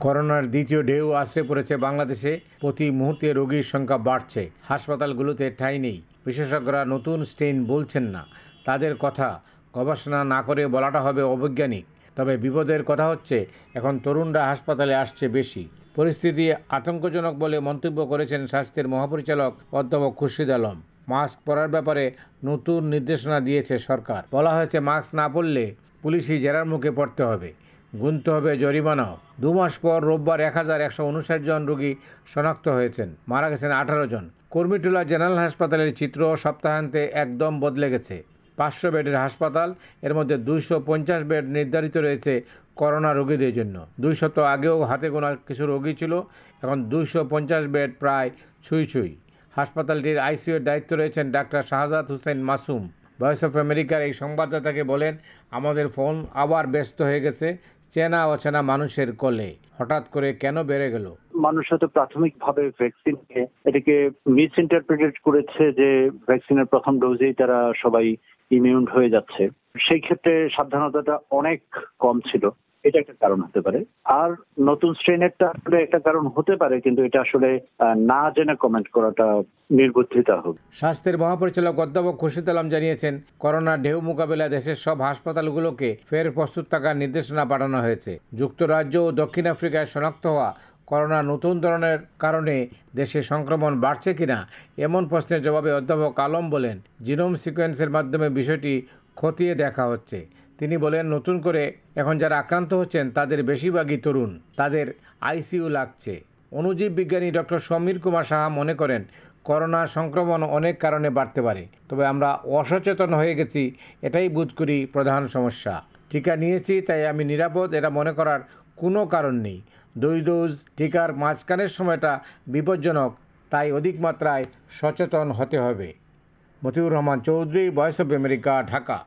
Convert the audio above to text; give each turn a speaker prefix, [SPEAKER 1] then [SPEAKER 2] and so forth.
[SPEAKER 1] করোনার দ্বিতীয় ঢেউ আশ্রে পড়েছে বাংলাদেশে। প্রতি মুহূর্তে রোগীর সংখ্যা বাড়ছে। হাসপাতালগুলোতে ঠাঁই নেই। বিশেষজ্ঞরা নতুন স্টেইন বলছেন না। তাদের কথা গবেষণা না করে বলাটা হবে অবৈজ্ঞানিক। তবে বিপদের কথা হচ্ছে, এখন তরুণরা হাসপাতালে আসছে বেশি। পরিস্থিতি আতঙ্কজনক বলে মন্তব্য করেছেন স্বাস্থ্যের মহাপরিচালক অধ্যাপক খুরশিদ আলম। মাস্ক পরার ব্যাপারে নতুন নির্দেশনা দিয়েছে সরকার। বলা হয়েছে, মাস্ক না পরলে পুলিশি জেরার মুখে পড়তে হবে। গুনতে হবে জরিমানা। দু মাস পর রোববার এক হাজার একশো উনষাট জন রোগী শনাক্ত হয়েছেন। মারা গেছেন আঠারো জন। কর্মীটোলা জেনারেল হাসপাতালের চিত্র সপ্তাহান্তে একদম বদলে গেছে। পাঁচশো বেডের হাসপাতাল, এর মধ্যে দুইশো পঞ্চাশ বেড নির্ধারিত রয়েছে করোনা রোগীদের জন্য। দুইশত আগেও হাতে গোনা কিছু রোগী ছিল, এখন দুইশো পঞ্চাশ বেড প্রায় ছুঁই ছুঁই। হাসপাতালটির আইসিইউর দায়িত্ব রয়েছেন doctor Shahzad Hossain Masum. Voice of আমেরিকার এই সংবাদদাতাকে বলেন, আমাদের ফোন আবার ব্যস্ত হয়ে গেছে। চেনা অচেনা মানুষের কোলে। হঠাৎ করে কেন বেড়ে গেল?
[SPEAKER 2] মানুষ হয়তো প্রাথমিকভাবে ভ্যাকসিনকে এটাকে মিস ইন্টারপ্রিটেট করেছে যে ভ্যাকসিনের প্রথম ডোজেই তারা সবাই ইমিউন হয়ে যাচ্ছে। সেই ক্ষেত্রে সাবধানতাটা অনেক কম ছিল। এটা একটা কারণ হতে পারে। আর নতুন স্ট্রেনেরটা আসলে একটা কারণ হতে পারে, কিন্তু এটা আসলে না জেনে কমেন্ট করাটা নির্বুদ্ধিতা হবে।
[SPEAKER 1] স্বাস্থ্যের মহাপরিচালক অধ্যাপক খুরশিদ আলম জানিয়েছেন, করোনা ঢেউ মোকাবিলায় দেশের সব হাসপাতালগুলোকে ফের প্রস্তুত থাকার নির্দেশনা পাঠানো হয়েছে। যুক্তরাজ্য ও দক্ষিণ আফ্রিকায় শনাক্ত হওয়া করোনা নতুন ধরনের কারণে দেশে সংক্রমণ বাড়ছে কিনা, এমন প্রশ্নের জবাবে অধ্যাপক আলম বলেন, জিনোম সিকোয়েন্সের মাধ্যমে বিষয়টি খতিয়ে দেখা হচ্ছে। তিনি বলেন, নতুন করে এখন যারা আক্রান্ত হচ্ছেন, তাদের বেশিরভাগই তরুণ। তাদের আইসিইউ লাগছে। অণুজীব বিজ্ঞানী ডক্টর সমীর কুমার সাহা মনে করেন, করোনা সংক্রমণ অনেক কারণে বাড়তে পারে। তবে আমরা অসচেতন হয়ে গেছি, এটাই বোধ করি প্রধান সমস্যা। টিকা নিয়েছি, তাই আমি নিরাপদ, এটা মনে করার কোনো কারণ নেই। দুই ডোজ টিকার মাঝখানের সময়টা বিপজ্জনক, তাই অধিক মাত্রায় সচেতন হতে হবে। Motiur Rahman Chowdhury, Voice of America, Dhaka.